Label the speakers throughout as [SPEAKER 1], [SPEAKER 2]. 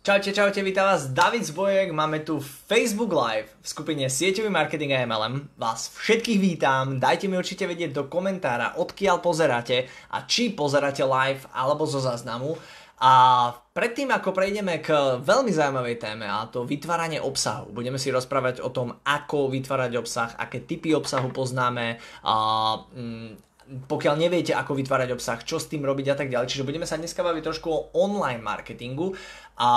[SPEAKER 1] Čaute, čaute, vítam vás David Zbojek, máme tu Facebook Live v skupine Sieťový marketing a MLM. Vás všetkých vítam, dajte mi určite vedieť do komentára, odkiaľ pozeráte a či pozeráte live alebo zo záznamu. A predtým, ako prejdeme k veľmi zaujímavej téme, a to vytváranie obsahu, budeme si rozprávať o tom, ako vytvárať obsah, aké typy obsahu poznáme, a, mm, pokiaľ neviete, ako vytvárať obsah, čo s tým robiť a tak ďalej. Čiže budeme sa dneska baviť trošku o online marketingu a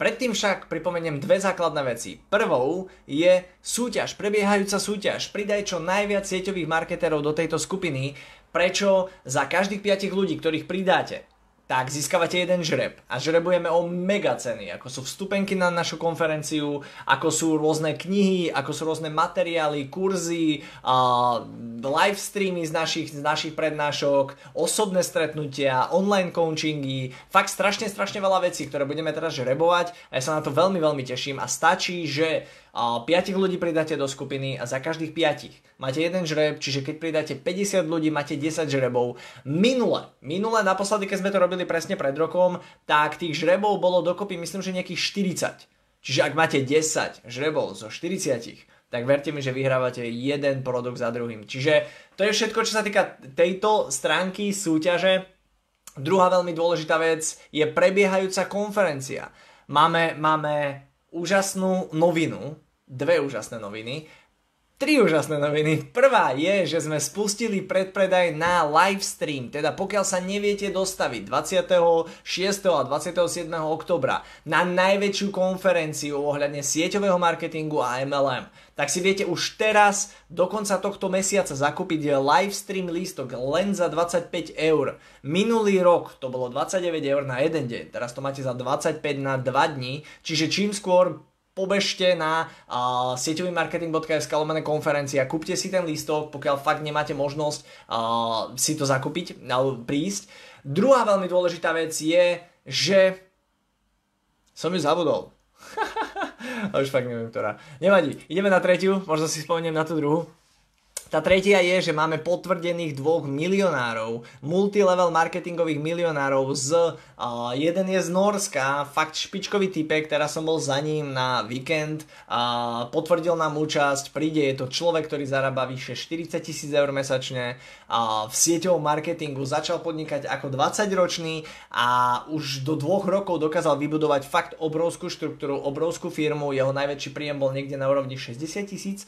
[SPEAKER 1] predtým však pripomeniem dve základné veci. Prvou je súťaž, prebiehajúca súťaž. Pridaj čo najviac sieťových marketerov do tejto skupiny, prečo za každých 5 ľudí, ktorých pridáte, tak získavate jeden žreb a žrebujeme o mega ceny, ako sú vstupenky na našu konferenciu, ako sú rôzne knihy, ako sú rôzne materiály, kurzy, uh, live streamy z našich, z našich prednášok, osobné stretnutia, online coachingy, fakt strašne, strašne veľa vecí, ktoré budeme teraz žrebovať a ja sa na to veľmi, veľmi teším a stačí, že 5 ľudí pridáte do skupiny a za každých 5 máte jeden žreb, čiže keď pridáte 50 ľudí, máte 10 žrebov. Minule, minule naposledy, keď sme to robili presne pred rokom, tak tých žrebov bolo dokopy myslím, že nejakých 40. Čiže ak máte 10 žrebov zo 40, tak verte mi, že vyhrávate jeden produkt za druhým. Čiže to je všetko, čo sa týka tejto stránky súťaže. Druhá veľmi dôležitá vec je prebiehajúca konferencia. Máme, máme úžasnú novinu, dve úžasné noviny. Tri úžasné noviny. Prvá je, že sme spustili predpredaj na livestream, teda pokiaľ sa neviete dostaviť 26. a 27. oktobra na najväčšiu konferenciu ohľadne sieťového marketingu a MLM, tak si viete už teraz do konca tohto mesiaca zakúpiť livestream lístok len za 25 eur. Minulý rok to bolo 29 eur na jeden deň, teraz to máte za 25 na 2 dní, čiže čím skôr pobežte na uh, sieťovýmarketing.sk lomené konferencia, kúpte si ten lístok, pokiaľ fakt nemáte možnosť uh, si to zakúpiť alebo prísť. Druhá veľmi dôležitá vec je, že som ju zabudol. Už fakt neviem, ktorá. Nevadí, ideme na tretiu, možno si spomeniem na tú druhú. Tá tretia je, že máme potvrdených dvoch milionárov, multilevel marketingových milionárov z, uh, jeden je z Norska, fakt špičkový typek, teraz som bol za ním na víkend, uh, potvrdil nám účasť, príde, je to človek, ktorý zarába vyše 40 tisíc eur mesačne, uh, v sieťovom marketingu začal podnikať ako 20 ročný a už do dvoch rokov dokázal vybudovať fakt obrovskú štruktúru, obrovskú firmu, jeho najväčší príjem bol niekde na úrovni 60 tisíc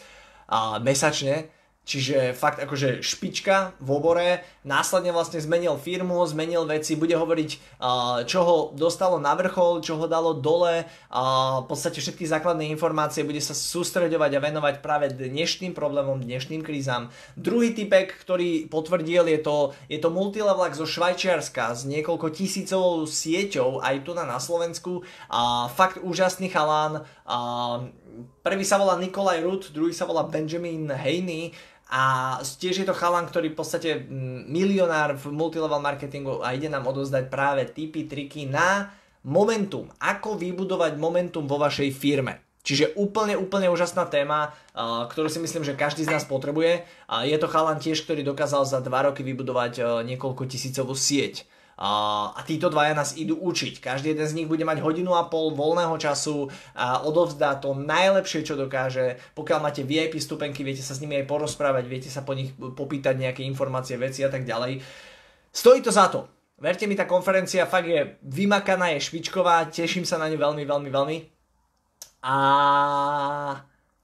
[SPEAKER 1] mesačne, Čiže fakt akože špička v obore, následne vlastne zmenil firmu, zmenil veci, bude hovoriť, čo ho dostalo na vrchol, čo ho dalo dole, v podstate všetky základné informácie, bude sa sústreďovať a venovať práve dnešným problémom, dnešným krízam. Druhý typek, ktorý potvrdil, je to, je to multilevelak zo Švajčiarska s niekoľko tisícovou sieťou aj tu na, na Slovensku. A fakt úžasný chalán. A prvý sa volá Nikolaj Ruth, druhý sa volá Benjamin Haney a tiež je to chalan, ktorý v podstate mm, milionár v multilevel marketingu a ide nám odozdať práve tipy, triky na momentum. Ako vybudovať momentum vo vašej firme. Čiže úplne, úplne úžasná téma, ktorú si myslím, že každý z nás potrebuje. Je to chalan tiež, ktorý dokázal za 2 roky vybudovať niekoľko tisícovú sieť a títo dvaja nás idú učiť. Každý jeden z nich bude mať hodinu a pol voľného času a odovzdá to najlepšie, čo dokáže. Pokiaľ máte VIP stupenky, viete sa s nimi aj porozprávať, viete sa po nich popýtať nejaké informácie, veci a tak ďalej. Stojí to za to. Verte mi, tá konferencia fakt je vymakaná, je špičková, teším sa na ňu veľmi, veľmi, veľmi. A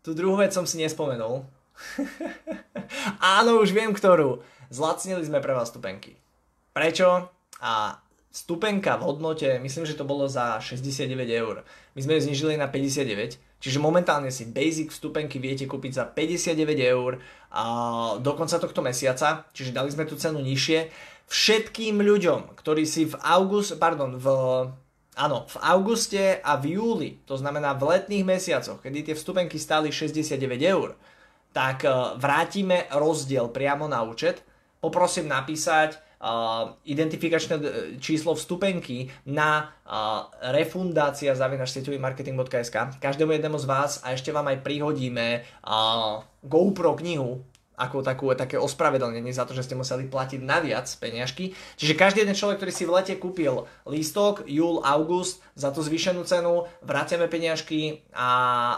[SPEAKER 1] tú druhú vec som si nespomenul. Áno, už viem ktorú. Zlacnili sme pre vás stupenky. Prečo? A stupenka v hodnote, myslím, že to bolo za 69 eur. My sme ju znižili na 59, čiže momentálne si basic vstupenky viete kúpiť za 59 eur a do konca tohto mesiaca, čiže dali sme tú cenu nižšie. Všetkým ľuďom, ktorí si v august, pardon, v Áno, v auguste a v júli, to znamená v letných mesiacoch, kedy tie vstupenky stáli 69 eur, tak e, vrátime rozdiel priamo na účet. Poprosím napísať identifikačné e, číslo vstupenky na refundácia marketing.sk každému jednému z vás a ešte vám aj prihodíme GoPro knihu ako takú, také ospravedlnenie za to, že ste museli platiť naviac peňažky. Čiže každý jeden človek, ktorý si v lete kúpil lístok, júl, august, za tú zvýšenú cenu, vraciame peňažky a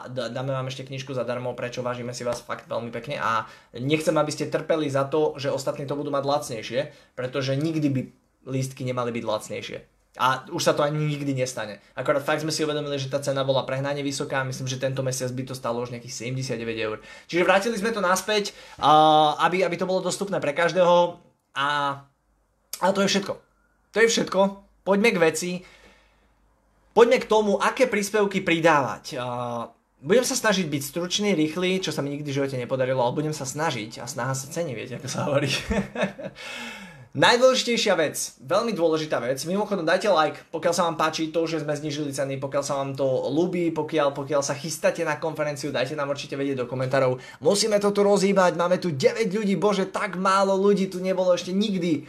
[SPEAKER 1] dáme vám ešte knižku zadarmo, prečo vážime si vás fakt veľmi pekne a nechcem, aby ste trpeli za to, že ostatní to budú mať lacnejšie, pretože nikdy by lístky nemali byť lacnejšie. A už sa to ani nikdy nestane. Akorát fakt sme si uvedomili, že tá cena bola prehnane vysoká, myslím, že tento mesiac by to stalo už nejakých 79 eur. Čiže vrátili sme to naspäť, aby, aby to bolo dostupné pre každého a, a to je všetko. To je všetko. Poďme k veci. Poďme k tomu, aké príspevky pridávať. Budem sa snažiť byť stručný, rýchly, čo sa mi nikdy v živote nepodarilo, ale budem sa snažiť a snaha sa cení, viete, ako sa hovorí. Najdôležitejšia vec, veľmi dôležitá vec, mimochodom dajte like, pokiaľ sa vám páči to, že sme znižili ceny, pokiaľ sa vám to ľúbi, pokiaľ, pokiaľ sa chystáte na konferenciu, dajte nám určite vedieť do komentárov. Musíme to tu rozhýbať, máme tu 9 ľudí, bože, tak málo ľudí tu nebolo ešte nikdy.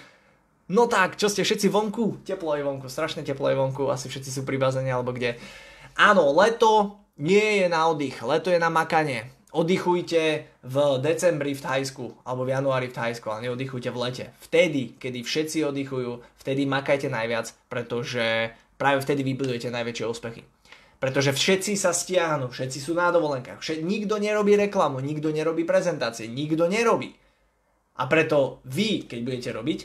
[SPEAKER 1] No tak, čo ste všetci vonku? Teplo je vonku, strašne teplo je vonku, asi všetci sú pri bazene alebo kde. Áno, leto nie je na oddych, leto je na makanie oddychujte v decembri v Thajsku alebo v januári v Thajsku, ale neoddychujte v lete. Vtedy, kedy všetci oddychujú, vtedy makajte najviac, pretože práve vtedy vybudujete najväčšie úspechy. Pretože všetci sa stiahnu, všetci sú na dovolenkách, všet, nikto nerobí reklamu, nikto nerobí prezentácie, nikto nerobí. A preto vy, keď budete robiť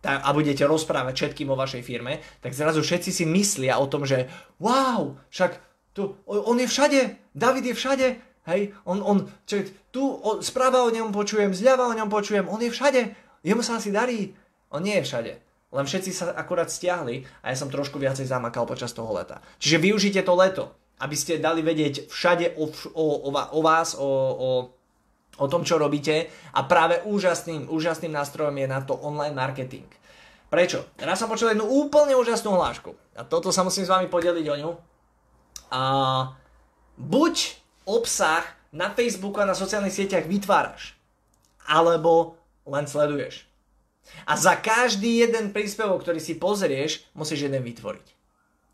[SPEAKER 1] tak, a budete rozprávať všetkým o vašej firme, tak zrazu všetci si myslia o tom, že wow, však tu, on je všade, David je všade, Hej, on, on čo, tu o, správa o ňom počujem, zľava o ňom počujem, on je všade, jemu sa asi darí. On nie je všade. Len všetci sa akurát stiahli a ja som trošku viacej zamakal počas toho leta. Čiže využite to leto, aby ste dali vedieť všade o, o, o, o vás, o, o, o tom, čo robíte a práve úžasným, úžasným nástrojom je na to online marketing. Prečo? Raz som počul jednu úplne úžasnú hlášku a toto sa musím s vami podeliť o ňu. A buď obsah na Facebooku a na sociálnych sieťach vytváraš. Alebo len sleduješ. A za každý jeden príspevok, ktorý si pozrieš, musíš jeden vytvoriť.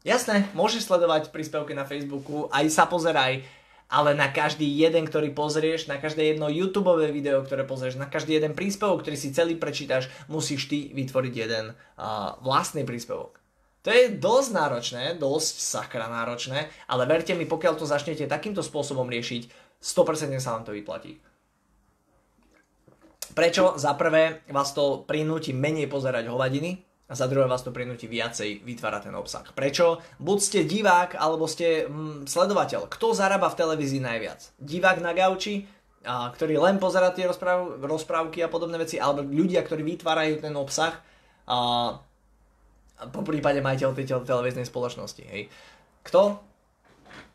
[SPEAKER 1] Jasné, môžeš sledovať príspevky na Facebooku, aj sa pozeraj, ale na každý jeden, ktorý pozrieš, na každé jedno YouTube video, ktoré pozrieš, na každý jeden príspevok, ktorý si celý prečítaš, musíš ty vytvoriť jeden uh, vlastný príspevok. To je dosť náročné, dosť sakra náročné, ale verte mi, pokiaľ to začnete takýmto spôsobom riešiť, 100% sa vám to vyplatí. Prečo? Za prvé vás to prinúti menej pozerať hovadiny a za druhé vás to prinúti viacej vytvárať ten obsah. Prečo? Buď ste divák alebo ste mm, sledovateľ. Kto zarába v televízii najviac? Divák na gauči, a, ktorý len pozera tie rozpráv, rozprávky a podobné veci, alebo ľudia, ktorí vytvárajú ten obsah, a, po prípade majiteľ tej televíznej spoločnosti. Hej. Kto?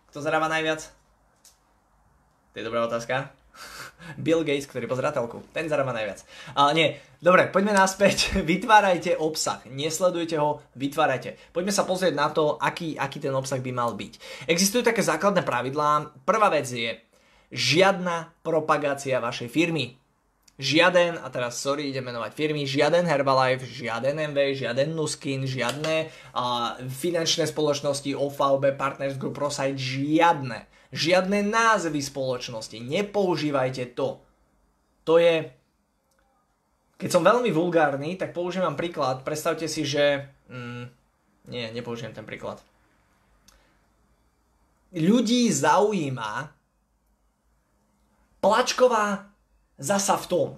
[SPEAKER 1] Kto zarába najviac? To je dobrá otázka. Bill Gates, ktorý pozerá telku. Ten zarába najviac. Ale nie. Dobre, poďme naspäť. Vytvárajte obsah. Nesledujte ho, vytvárajte. Poďme sa pozrieť na to, aký, aký ten obsah by mal byť. Existujú také základné pravidlá. Prvá vec je žiadna propagácia vašej firmy žiaden, a teraz sorry, idem menovať firmy, žiaden Herbalife, žiaden MV, žiaden Nuskin, žiadne uh, finančné spoločnosti, OVB, Partners Group, Prosite, žiadne. Žiadne názvy spoločnosti. Nepoužívajte to. To je... Keď som veľmi vulgárny, tak používam príklad. Predstavte si, že... Mm, nie, nepoužijem ten príklad. Ľudí zaujíma plačková zasa v tom.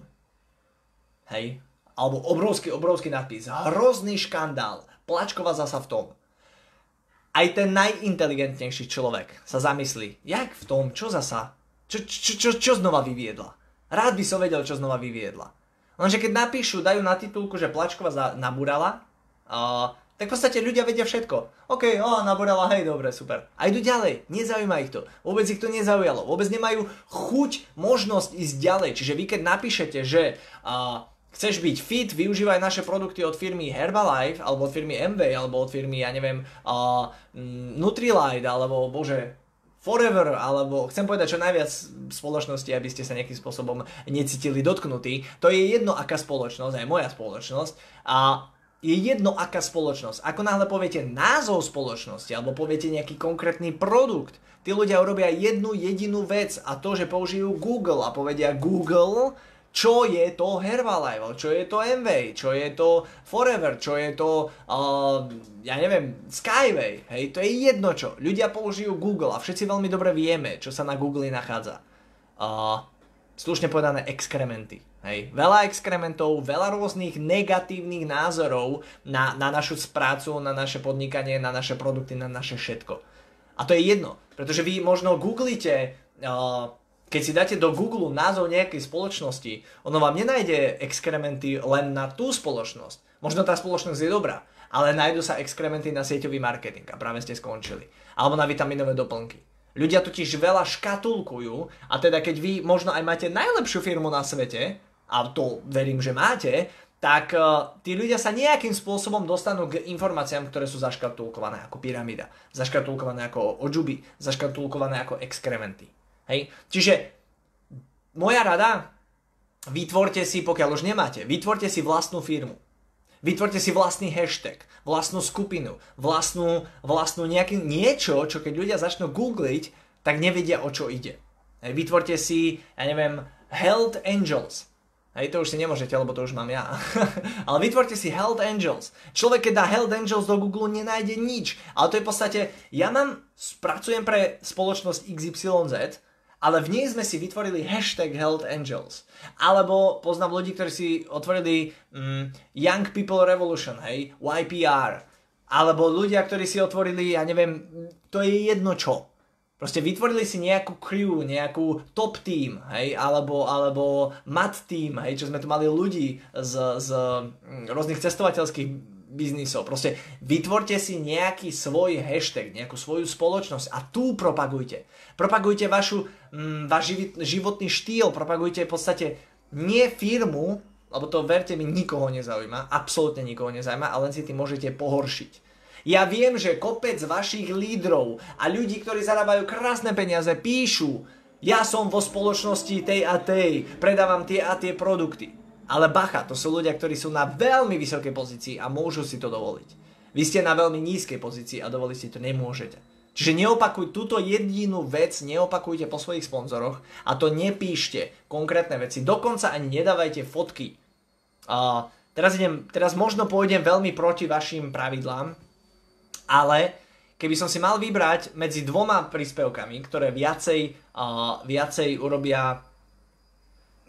[SPEAKER 1] Hej? Alebo obrovský, obrovský nadpis. Hrozný škandál. Plačková zasa v tom. Aj ten najinteligentnejší človek sa zamyslí, jak v tom, čo zasa, čo, čo, čo, čo znova vyviedla. Rád by som vedel, čo znova vyviedla. Lenže keď napíšu, dajú na titulku, že Plačková nabúrala, uh, tak v podstate ľudia vedia všetko. OK, o, naborala, hej, dobre, super. A idú ďalej, nezaujíma ich to. Vôbec ich to nezaujalo. Vôbec nemajú chuť, možnosť ísť ďalej. Čiže vy keď napíšete, že uh, chceš byť fit, využívaj naše produkty od firmy Herbalife, alebo od firmy MV, alebo od firmy, ja neviem, uh, Nutrilite, alebo bože, Forever, alebo chcem povedať čo najviac spoločnosti, aby ste sa nejakým spôsobom necítili dotknutí. To je jedno, aká spoločnosť, aj moja spoločnosť. A je jedno aká spoločnosť. Ako náhle poviete názov spoločnosti alebo poviete nejaký konkrétny produkt, tí ľudia urobia jednu jedinú vec a to, že použijú Google a povedia Google, čo je to Herbalife, čo je to MV, čo je to Forever, čo je to, uh, ja neviem, Skyway, hej, to je jedno čo. Ľudia použijú Google a všetci veľmi dobre vieme, čo sa na Google nachádza. Uh, slušne povedané exkrementy. Hej. Veľa exkrementov, veľa rôznych negatívnych názorov na, na našu prácu, na naše podnikanie, na naše produkty, na naše všetko. A to je jedno, pretože vy možno googlite uh, keď si dáte do Google názov nejakej spoločnosti, ono vám nenájde exkrementy len na tú spoločnosť. Možno tá spoločnosť je dobrá, ale nájdú sa exkrementy na sieťový marketing a práve ste skončili. Alebo na vitaminové doplnky. Ľudia totiž veľa škatulkujú a teda keď vy možno aj máte najlepšiu firmu na svete, a to verím, že máte, tak uh, tí ľudia sa nejakým spôsobom dostanú k informáciám, ktoré sú zaškatulkované ako pyramída, zaškatulkované ako ožuby, zaškatulkované ako exkrementy. Hej? Čiže moja rada, vytvorte si, pokiaľ už nemáte, vytvorte si vlastnú firmu. Vytvorte si vlastný hashtag, vlastnú skupinu, vlastnú, vlastnú nejaký, niečo, čo keď ľudia začnú googliť, tak nevedia, o čo ide. Hej, vytvorte si, ja neviem, Health Angels. Hej, to už si nemôžete, lebo to už mám ja. Ale vytvorte si Health Angels. Človek, keď dá Health Angels do Google, nenájde nič. Ale to je v podstate, ja mám, pracujem pre spoločnosť XYZ, ale v nej sme si vytvorili hashtag Health Angels. Alebo poznám ľudí, ktorí si otvorili um, Young People Revolution, hej, YPR. Alebo ľudia, ktorí si otvorili, ja neviem, to je jedno čo. Proste vytvorili si nejakú crew, nejakú top team, hej, alebo, alebo mat team, hej, čo sme tu mali ľudí z, z mm, rôznych cestovateľských biznisov. Proste vytvorte si nejaký svoj hashtag, nejakú svoju spoločnosť a tu propagujte. Propagujte vašu, mm, váš životný štýl, propagujte v podstate nie firmu, lebo to verte mi nikoho nezaujíma, absolútne nikoho nezaujíma a len si tým môžete pohoršiť. Ja viem, že kopec vašich lídrov a ľudí, ktorí zarábajú krásne peniaze, píšu, ja som vo spoločnosti tej a tej, predávam tie a tie produkty. Ale bacha, to sú ľudia, ktorí sú na veľmi vysokej pozícii a môžu si to dovoliť. Vy ste na veľmi nízkej pozícii a dovoliť si to nemôžete. Čiže neopakuj túto jedinú vec, neopakujte po svojich sponzoroch a to nepíšte konkrétne veci. Dokonca ani nedávajte fotky. Uh, teraz, idem, teraz možno pôjdem veľmi proti vašim pravidlám, ale keby som si mal vybrať medzi dvoma príspevkami, ktoré viacej, uh, viacej urobia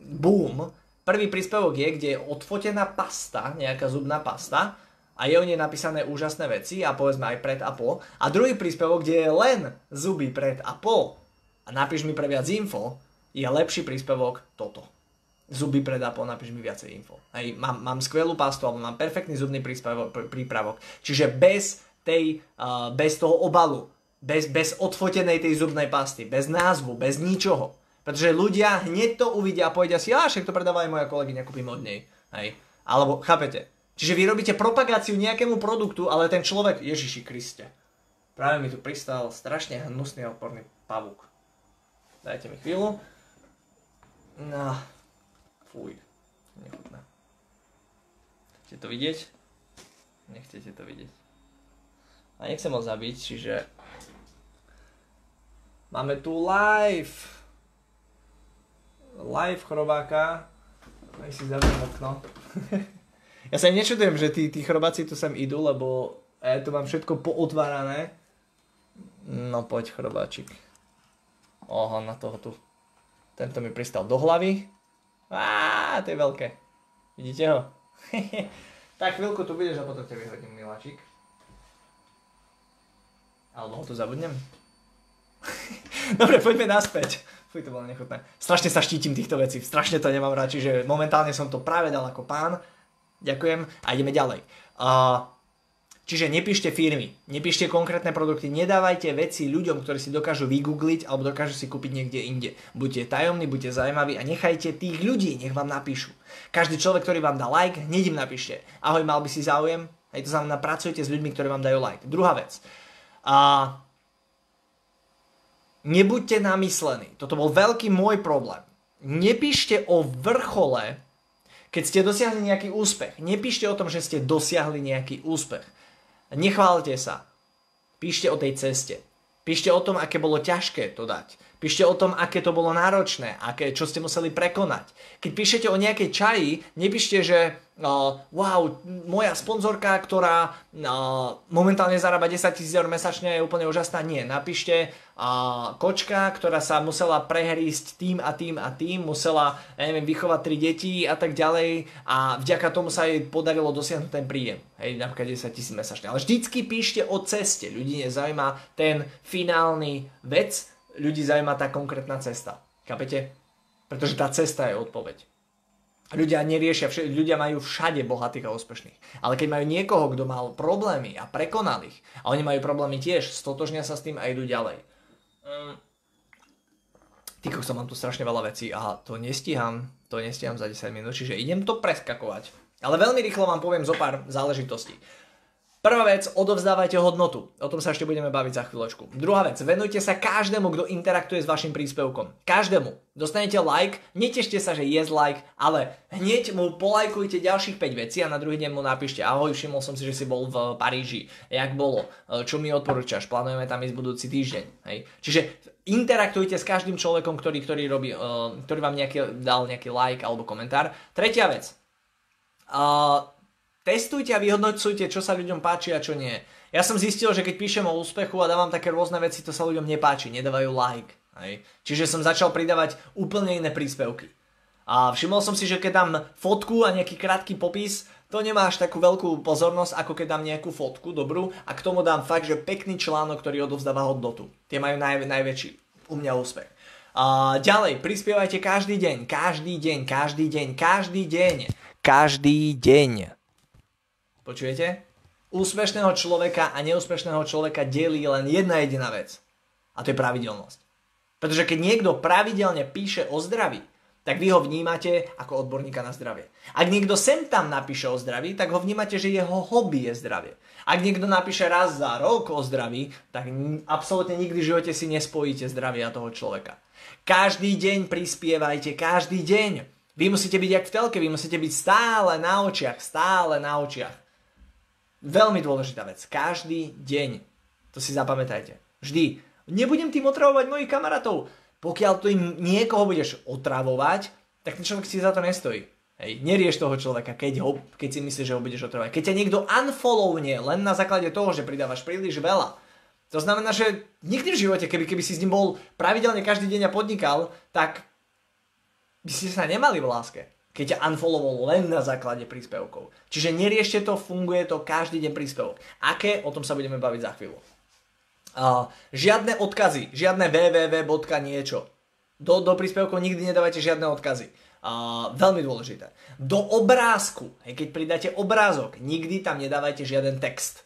[SPEAKER 1] boom, Prvý príspevok je, kde je odfotená pasta, nejaká zubná pasta a je o nej napísané úžasné veci a povedzme aj pred a po. A druhý príspevok, kde je len zuby pred a po a napíš mi pre viac info, je lepší príspevok toto. Zuby pred a po, napíš mi viacej info. Hej, mám, mám skvelú pastu alebo mám perfektný zubný prípravok. Čiže bez, tej, uh, bez toho obalu, bez, bez odfotenej tej zubnej pasty, bez názvu, bez ničoho pretože ľudia hneď to uvidia a povedia si, a však to predáva aj moja kolegyňa, kúpim od nej. Hej. Alebo, chápete? Čiže vy robíte propagáciu nejakému produktu, ale ten človek, Ježiši Kriste, práve mi tu pristal strašne hnusný a odporný pavúk. Dajte mi chvíľu. No, fuj, nechutné. Chcete to vidieť? Nechcete to vidieť. A nechcem ho zabiť, čiže máme tu live live chrobáka. Aj si zaviem okno. ja sa nečudujem, že tí, tí chrobáci tu sem idú, lebo ja tu mám všetko pootvárané. No poď chrobáčik. Oho, na toho tu. Tento mi pristal do hlavy. Á, to je veľké. Vidíte ho? tak chvíľku tu budeš a potom ťa vyhodím, miláčik. Alebo ho tu zabudnem. Dobre, poďme naspäť. Fuj, to bolo nechutné. Strašne sa štítim týchto vecí, strašne to nemám rád, čiže momentálne som to práve dal ako pán. Ďakujem a ideme ďalej. Uh, čiže nepíšte firmy, nepíšte konkrétne produkty, nedávajte veci ľuďom, ktorí si dokážu vygoogliť alebo dokážu si kúpiť niekde inde. Buďte tajomní, buďte zaujímaví a nechajte tých ľudí, nech vám napíšu. Každý človek, ktorý vám dá like, hneď im napíšte. Ahoj, mal by si záujem? Hej, to znamená, pracujete s ľuďmi, ktorí vám dajú like. Druhá vec. Uh, nebuďte namyslení. Toto bol veľký môj problém. Nepíšte o vrchole, keď ste dosiahli nejaký úspech. Nepíšte o tom, že ste dosiahli nejaký úspech. Nechválte sa. Píšte o tej ceste. Píšte o tom, aké bolo ťažké to dať. Píšte o tom, aké to bolo náročné, aké, čo ste museli prekonať. Keď píšete o nejakej čaji, nepíšte, že uh, wow, moja sponzorka, ktorá uh, momentálne zarába 10 tisíc eur mesačne je úplne úžasná. Nie, napíšte uh, kočka, ktorá sa musela prehrísť tým a tým a tým, musela, ja neviem, vychovať tri deti a tak ďalej a vďaka tomu sa jej podarilo dosiahnuť ten príjem. Hej, napríklad 10 tisíc mesačne. Ale vždycky píšte o ceste. Ľudí nezaujíma ten finálny vec, ľudí zaujíma tá konkrétna cesta. Kapete? Pretože tá cesta je odpoveď. Ľudia neriešia, ľudia majú všade bohatých a úspešných. Ale keď majú niekoho, kto mal problémy a prekonal ich, a oni majú problémy tiež, stotožnia sa s tým a idú ďalej. Mm. Týko som mám tu strašne veľa vecí a to nestíham, to nestíham za 10 minút, čiže idem to preskakovať. Ale veľmi rýchlo vám poviem zo pár záležitostí. Prvá vec, odovzdávajte hodnotu. O tom sa ešte budeme baviť za chvíľočku. Druhá vec, venujte sa každému, kto interaktuje s vašim príspevkom. Každému. Dostanete like, netešte sa, že je like, ale hneď mu polajkujte ďalších 5 vecí a na druhý deň mu napíšte ahoj, všimol som si, že si bol v Paríži. Jak bolo? Čo mi odporúčaš? Plánujeme tam ísť budúci týždeň. Hej. Čiže interaktujte s každým človekom, ktorý, ktorý, robí, uh, ktorý vám nejaký, dal nejaký like alebo komentár. Tretia vec. Uh, testujte a vyhodnocujte, čo sa ľuďom páči a čo nie. Ja som zistil, že keď píšem o úspechu a dávam také rôzne veci, to sa ľuďom nepáči, nedávajú like. Hej. Čiže som začal pridávať úplne iné príspevky. A všimol som si, že keď dám fotku a nejaký krátky popis, to nemá až takú veľkú pozornosť, ako keď dám nejakú fotku dobrú a k tomu dám fakt, že pekný článok, ktorý odovzdáva hodnotu. Tie majú naj, najväčší u mňa úspech. A ďalej, prispievajte každý deň, každý deň, každý deň, každý deň, každý deň. Počujete? Úspešného človeka a neúspešného človeka delí len jedna jediná vec. A to je pravidelnosť. Pretože keď niekto pravidelne píše o zdraví, tak vy ho vnímate ako odborníka na zdravie. Ak niekto sem tam napíše o zdraví, tak ho vnímate, že jeho hobby je zdravie. Ak niekto napíše raz za rok o zdraví, tak absolútne nikdy v živote si nespojíte zdravia toho človeka. Každý deň prispievajte, každý deň. Vy musíte byť jak v telke, vy musíte byť stále na očiach, stále na očiach. Veľmi dôležitá vec. Každý deň. To si zapamätajte. Vždy. Nebudem tým otravovať mojich kamarátov. Pokiaľ tým niekoho budeš otravovať, tak ten človek si za to nestojí. Hej, nerieš toho človeka, keď, ho, keď si myslíš, že ho budeš otravovať. Keď ťa niekto unfollowne len na základe toho, že pridávaš príliš veľa, to znamená, že nikdy v živote, keby, keby si s ním bol pravidelne každý deň a podnikal, tak by ste sa nemali v láske keď ťa unfollowol len na základe príspevkov. Čiže neriešte to, funguje to každý deň príspevok. Aké? O tom sa budeme baviť za chvíľu. Uh, žiadne odkazy, žiadne www. niečo. Do, do príspevkov nikdy nedávajte žiadne odkazy. Uh, veľmi dôležité. Do obrázku, hej, keď pridáte obrázok, nikdy tam nedávajte žiaden text.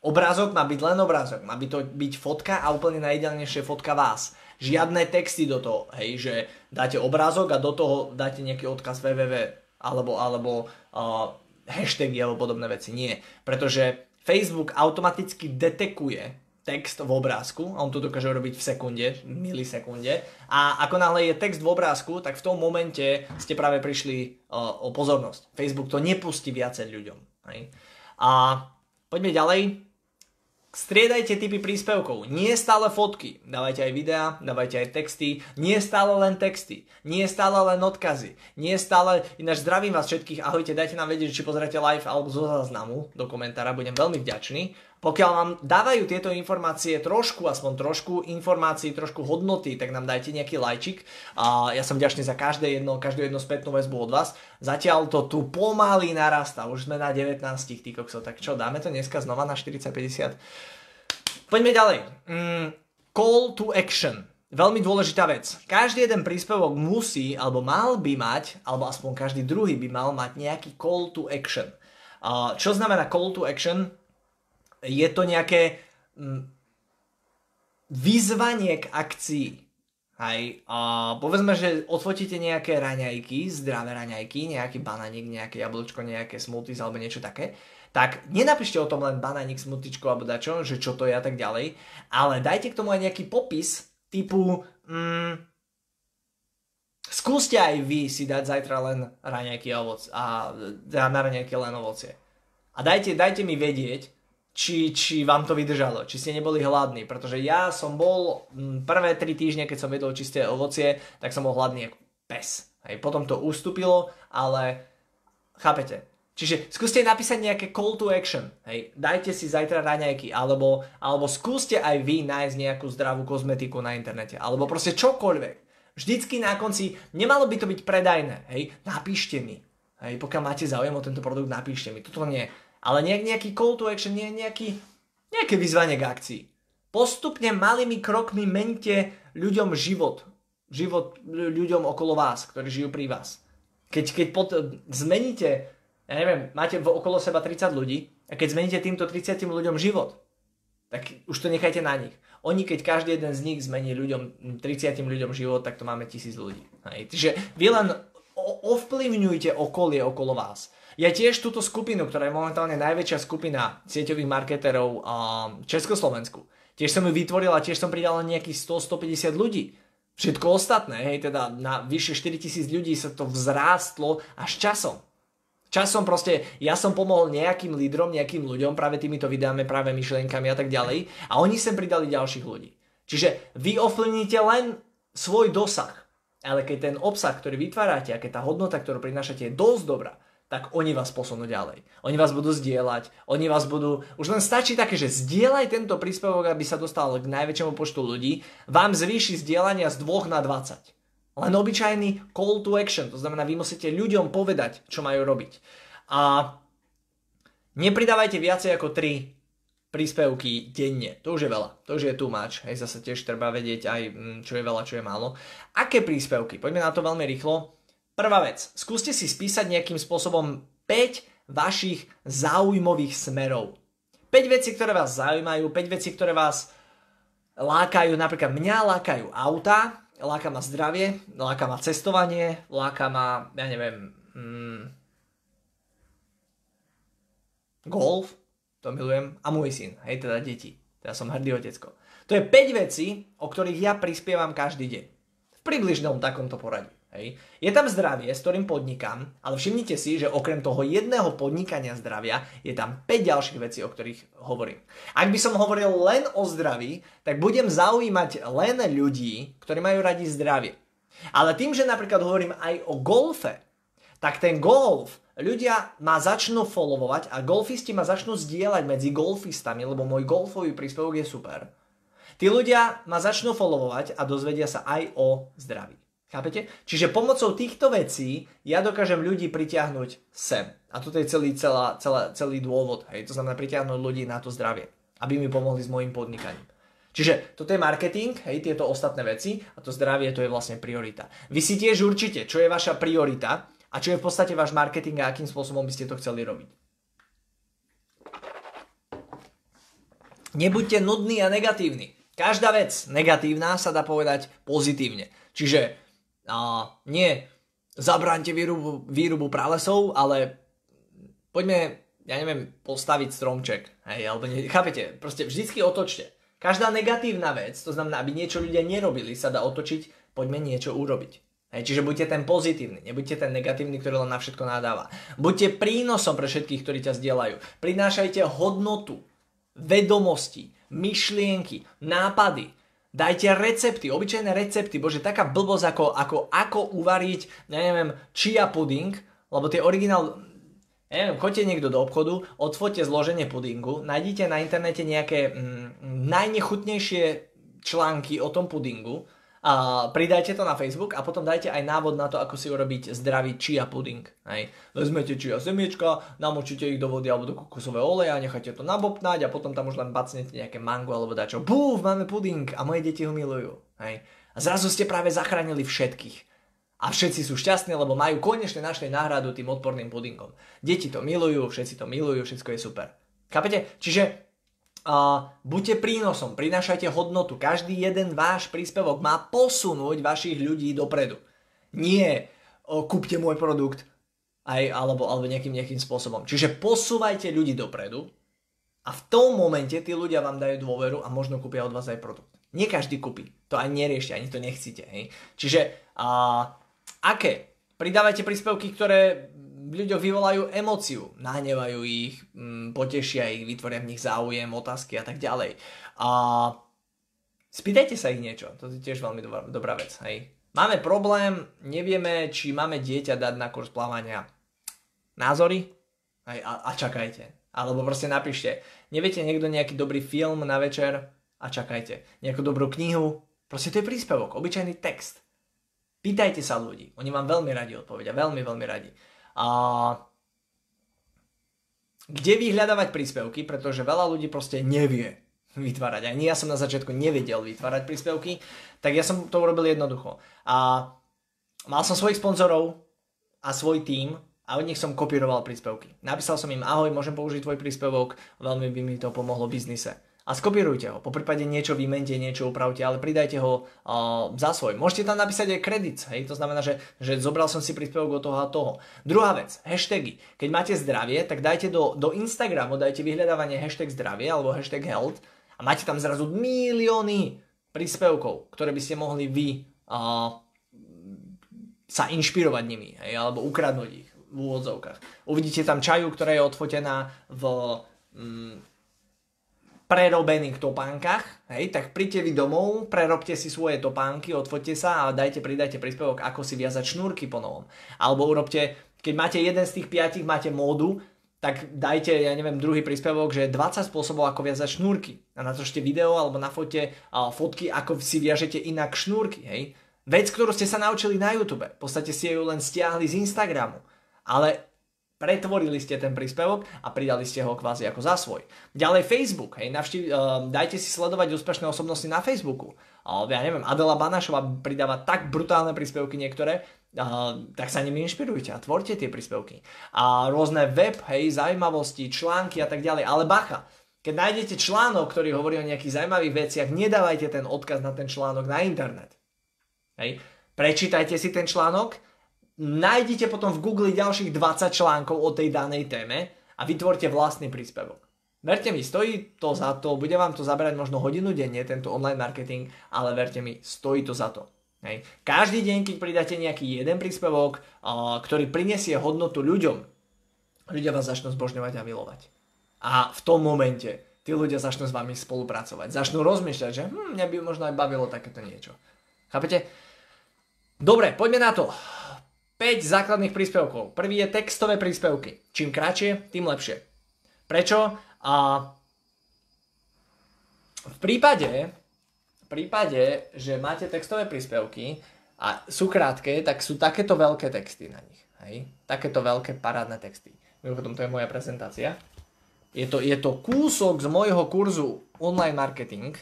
[SPEAKER 1] Obrázok má byť len obrázok, má byť to byť fotka a úplne najideálnejšie fotka vás žiadne texty do toho, hej, že dáte obrázok a do toho dáte nejaký odkaz www alebo, alebo uh, hashtagy alebo podobné veci. Nie, pretože Facebook automaticky detekuje text v obrázku, a on to dokáže robiť v sekunde, milisekunde, a ako náhle je text v obrázku, tak v tom momente ste práve prišli uh, o pozornosť. Facebook to nepustí viacej ľuďom. Hej. A poďme ďalej. Striedajte typy príspevkov. Nie stále fotky. Dávajte aj videá, dávajte aj texty. Nie stále len texty. Nie stále len odkazy. Nie stále... Ináč zdravím vás všetkých. Ahojte, dajte nám vedieť, či pozeráte live alebo zo záznamu do komentára. Budem veľmi vďačný. Pokiaľ vám dávajú tieto informácie trošku, aspoň trošku informácií, trošku hodnoty, tak nám dajte nejaký lajčik. A ja som vďačný za každé jedno, každú jednu spätnú väzbu od vás. Zatiaľ to tu pomaly narastá, už sme na 19 tých tak čo, dáme to dneska znova na 40-50? Poďme ďalej. Mm, call to action. Veľmi dôležitá vec. Každý jeden príspevok musí, alebo mal by mať, alebo aspoň každý druhý by mal mať nejaký call to action. Čo znamená call to action? Je to nejaké mm, vyzvanie k akcii. Hej, a povedzme, že odfotíte nejaké raňajky, zdravé raňajky, nejaký bananík, nejaké jablčko, nejaké smoothies alebo niečo také, tak nenapíšte o tom len bananík, smutičko alebo dačo, že čo to je a tak ďalej, ale dajte k tomu aj nejaký popis typu mm, skúste aj vy si dať zajtra len raňajky a, ovoc, a na raňajky len ovocie. A dajte, dajte mi vedieť, či, či vám to vydržalo, či ste neboli hladní, pretože ja som bol prvé tri týždne, keď som jedol čisté ovocie, tak som bol hladný ako pes. Hej, potom to ustúpilo, ale chápete, Čiže skúste napísať nejaké call to action. Hej. Dajte si zajtra raňajky, alebo, alebo skúste aj vy nájsť nejakú zdravú kozmetiku na internete, alebo proste čokoľvek. Vždycky na konci, nemalo by to byť predajné, hej, napíšte mi. Hej, pokiaľ máte záujem o tento produkt, napíšte mi. Toto nie. Ale nejak, nejaký call to action, nejaký, nejaké vyzvanie k akcii. Postupne malými krokmi mente ľuďom život. Život ľuďom okolo vás, ktorí žijú pri vás. Keď, keď pod, zmeníte ja neviem, máte okolo seba 30 ľudí a keď zmeníte týmto 30 ľuďom život, tak už to nechajte na nich. Oni, keď každý jeden z nich zmení ľuďom, 30 ľuďom život, tak to máme tisíc ľudí. Hej. Čiže vy len ovplyvňujte okolie okolo vás. Ja tiež túto skupinu, ktorá je momentálne najväčšia skupina sieťových marketerov v Československu, tiež som ju vytvoril a tiež som pridal nejakých 100-150 ľudí. Všetko ostatné, hej, teda na vyše 4000 ľudí sa to vzrástlo až časom. Časom proste ja som pomohol nejakým lídrom, nejakým ľuďom práve týmito videami, práve myšlienkami a tak ďalej a oni sem pridali ďalších ľudí. Čiže vy ovplyvníte len svoj dosah, ale keď ten obsah, ktorý vytvárate a keď tá hodnota, ktorú prinášate je dosť dobrá, tak oni vás posunú ďalej. Oni vás budú zdieľať, oni vás budú... Už len stačí také, že zdieľaj tento príspevok, aby sa dostal k najväčšiemu počtu ľudí, vám zvýši zdieľania z 2 na 20. Len obyčajný call to action, to znamená, vy musíte ľuďom povedať, čo majú robiť. A nepridávajte viacej ako 3 príspevky denne. To už je veľa. To už je too much. Hej, zase tiež treba vedieť aj, mm, čo je veľa, čo je málo. Aké príspevky? Poďme na to veľmi rýchlo. Prvá vec. Skúste si spísať nejakým spôsobom 5 vašich záujmových smerov. 5 vecí, ktoré vás zaujímajú, 5 vecí, ktoré vás lákajú. Napríklad mňa lákajú auta, láka ma zdravie, láka ma cestovanie, láka ma, ja neviem, mm, golf, to milujem, a môj syn, hej, teda deti. Teda som hrdý otecko. To je 5 vecí, o ktorých ja prispievam každý deň. V približnom takomto poradí. Hej. Je tam zdravie, s ktorým podnikám, ale všimnite si, že okrem toho jedného podnikania zdravia je tam 5 ďalších vecí, o ktorých hovorím. Ak by som hovoril len o zdraví, tak budem zaujímať len ľudí, ktorí majú radi zdravie. Ale tým, že napríklad hovorím aj o golfe, tak ten golf ľudia ma začnú followovať a golfisti ma začnú zdieľať medzi golfistami, lebo môj golfový príspevok je super. Tí ľudia ma začnú followovať a dozvedia sa aj o zdraví. Chápete? Čiže pomocou týchto vecí ja dokážem ľudí pritiahnuť sem. A toto je celý, celá, celá, celý dôvod. Hej? To znamená pritiahnuť ľudí na to zdravie. Aby mi pomohli s mojim podnikaním. Čiže toto je marketing, hej, tieto ostatné veci a to zdravie to je vlastne priorita. Vy si tiež určite, čo je vaša priorita a čo je v podstate váš marketing a akým spôsobom by ste to chceli robiť. Nebuďte nudní a negatívni. Každá vec negatívna sa dá povedať pozitívne. Čiže a nie zabránte výrubu, výrubu pralesov, ale poďme, ja neviem, postaviť stromček. Hej, alebo nie, chápete, proste vždycky otočte. Každá negatívna vec, to znamená, aby niečo ľudia nerobili, sa dá otočiť, poďme niečo urobiť. Hej, čiže buďte ten pozitívny, nebuďte ten negatívny, ktorý len na všetko nadáva. Buďte prínosom pre všetkých, ktorí ťa zdieľajú. Prinášajte hodnotu, vedomosti, myšlienky, nápady. Dajte recepty, obyčajné recepty, bože, taká blbosť ako, ako, ako uvariť, ja neviem, chia puding, lebo tie originál, ja neviem, choďte niekto do obchodu, odfoďte zloženie pudingu, nájdite na internete nejaké mm, najnechutnejšie články o tom pudingu, a pridajte to na Facebook a potom dajte aj návod na to, ako si urobiť zdravý chia puding. Hej. Vezmete chia semiečka, namočíte ich do vody alebo do kokosového oleja, necháte to nabopnať a potom tam už len bacnete nejaké mango alebo dačo. Búf, máme puding a moje deti ho milujú. Hej. A zrazu ste práve zachránili všetkých. A všetci sú šťastní, lebo majú konečne našli náhradu tým odporným pudingom. Deti to milujú, všetci to milujú, všetko je super. Chápete? Čiže Buďte prínosom, prinášajte hodnotu. Každý jeden váš príspevok má posunúť vašich ľudí dopredu. Nie uh, kúpte môj produkt aj, alebo, alebo nejakým, nejakým spôsobom. Čiže posúvajte ľudí dopredu a v tom momente tí ľudia vám dajú dôveru a možno kúpia od vás aj produkt. Nie každý kúpi. To ani neriešte, ani to nechcete. Hej? Čiže uh, aké? Pridávajte príspevky, ktoré ľuďoch vyvolajú emóciu, nahnevajú ich, mm, potešia ich, vytvoria v nich záujem, otázky a tak ďalej. A spýtajte sa ich niečo, to je tiež veľmi dobrá, dobrá vec. Hej. Máme problém, nevieme, či máme dieťa dať na kurz plávania. Názory? Hej, a, a čakajte. Alebo proste napíšte, neviete niekto nejaký dobrý film na večer a čakajte. Nejakú dobrú knihu, proste to je príspevok, obyčajný text. Pýtajte sa ľudí, oni vám veľmi radi odpovedia, veľmi, veľmi radi. A kde vyhľadávať príspevky, pretože veľa ľudí proste nevie vytvárať. Ani ja som na začiatku nevedel vytvárať príspevky, tak ja som to urobil jednoducho. A mal som svojich sponzorov a svoj tím a od nich som kopíroval príspevky. Napísal som im, ahoj, môžem použiť tvoj príspevok, veľmi by mi to pomohlo v biznise a skopírujte ho. Po prípade niečo vymente, niečo upravte, ale pridajte ho uh, za svoj. Môžete tam napísať aj kredit, hej? to znamená, že, že zobral som si príspevok od toho a toho. Druhá vec, hashtagy. Keď máte zdravie, tak dajte do, do Instagramu, dajte vyhľadávanie hashtag zdravie alebo hashtag health a máte tam zrazu milióny príspevkov, ktoré by ste mohli vy uh, sa inšpirovať nimi, hej? alebo ukradnúť ich v úvodzovkách. Uvidíte tam čaju, ktorá je odfotená v... Mm, prerobených topánkach, hej, tak príďte vy domov, prerobte si svoje topánky, odfoďte sa a dajte, pridajte príspevok, ako si viazať šnúrky po novom. Alebo urobte, keď máte jeden z tých piatich, máte módu, tak dajte, ja neviem, druhý príspevok, že 20 spôsobov, ako viazať šnúrky. A natočte video alebo nafote uh, fotky, ako si viažete inak šnúrky, hej. Vec, ktorú ste sa naučili na YouTube. V podstate ste ju len stiahli z Instagramu. Ale pretvorili ste ten príspevok a pridali ste ho kvázi ako za svoj. Ďalej Facebook, hej, navštív, uh, dajte si sledovať úspešné osobnosti na Facebooku. Uh, ja neviem, Adela Banašova pridáva tak brutálne príspevky niektoré, uh, tak sa nimi inšpirujte a tvorte tie príspevky. A rôzne web, hej, zaujímavosti, články a tak ďalej. Ale bacha, keď nájdete článok, ktorý hovorí o nejakých zaujímavých veciach, nedávajte ten odkaz na ten článok na internet. Hej. Prečítajte si ten článok, nájdite potom v Google ďalších 20 článkov o tej danej téme a vytvorte vlastný príspevok. Verte mi, stojí to za to, bude vám to zaberať možno hodinu denne, tento online marketing, ale verte mi, stojí to za to. Hej. Každý deň, keď pridáte nejaký jeden príspevok, ktorý prinesie hodnotu ľuďom, ľudia vás začnú zbožňovať a milovať. A v tom momente tí ľudia začnú s vami spolupracovať. Začnú rozmýšľať, že hm, mňa by možno aj bavilo takéto niečo. Chápete? Dobre, poďme na to. 5 základných príspevkov. Prvý je textové príspevky. Čím kratšie, tým lepšie. Prečo? A v prípade, v prípade, že máte textové príspevky a sú krátke, tak sú takéto veľké texty na nich. Hej? Takéto veľké parádne texty. Mimochodom, to je moja prezentácia. Je to, je to kúsok z môjho kurzu online marketing,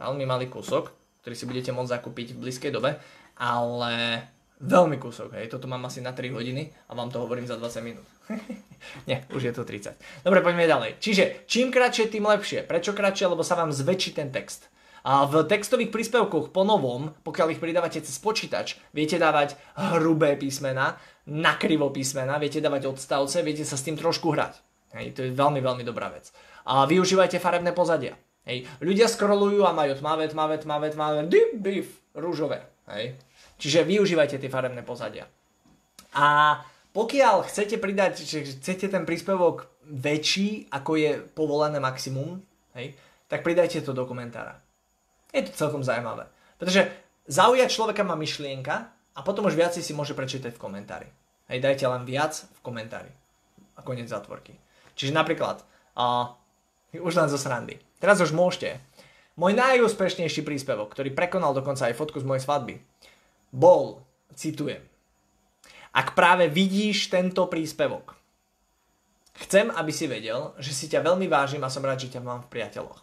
[SPEAKER 1] veľmi malý kúsok, ktorý si budete môcť zakúpiť v blízkej dobe, ale Veľmi kúsok, hej, toto mám asi na 3 hodiny a vám to hovorím za 20 minút. Nie, už je to 30. Dobre, poďme ďalej. Čiže, čím kratšie, tým lepšie. Prečo kratšie? Lebo sa vám zväčší ten text. A v textových príspevkoch po novom, pokiaľ ich pridávate cez počítač, viete dávať hrubé písmena, nakrivo písmena, viete dávať odstavce, viete sa s tým trošku hrať. Hej, to je veľmi, veľmi dobrá vec. A využívajte farebné pozadia. Hej, ľudia scrollujú a majú tmavé, tmavé, tmavé, tmavé, deep beef, rúžové. Hej, Čiže využívajte tie farebné pozadia. A pokiaľ chcete pridať, že chcete ten príspevok väčší, ako je povolené maximum, hej, tak pridajte to do komentára. Je to celkom zaujímavé. Pretože zaujať človeka má myšlienka a potom už viac si môže prečítať v komentári. Hej, dajte len viac v komentári. A koniec zatvorky. Čiže napríklad, uh, už len zo srandy. Teraz už môžete. Môj najúspešnejší príspevok, ktorý prekonal dokonca aj fotku z mojej svadby, bol, citujem, ak práve vidíš tento príspevok, chcem, aby si vedel, že si ťa veľmi vážim a som rád, že ťa mám v priateľoch.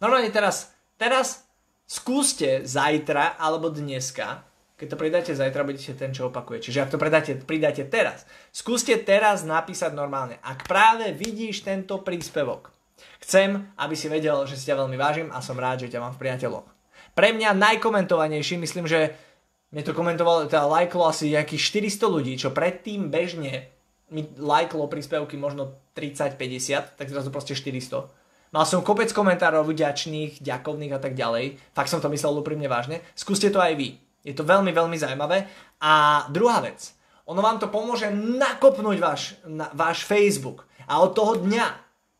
[SPEAKER 1] Normálne teraz, teraz skúste zajtra alebo dneska, keď to pridáte zajtra, budete ten, čo opakuje. Čiže ak to pridáte, pridáte teraz, skúste teraz napísať normálne. Ak práve vidíš tento príspevok, chcem, aby si vedel, že si ťa veľmi vážim a som rád, že ťa mám v priateľoch. Pre mňa najkomentovanejší, myslím, že mne to komentovalo, teda lajklo asi nejakých 400 ľudí, čo predtým bežne mi lajklo príspevky možno 30-50, tak zrazu proste 400. Mal som kopec komentárov vďačných, ďakovných a tak ďalej. Fakt som to myslel úprimne vážne. Skúste to aj vy. Je to veľmi, veľmi zaujímavé. A druhá vec. Ono vám to pomôže nakopnúť váš, na, váš Facebook. A od toho dňa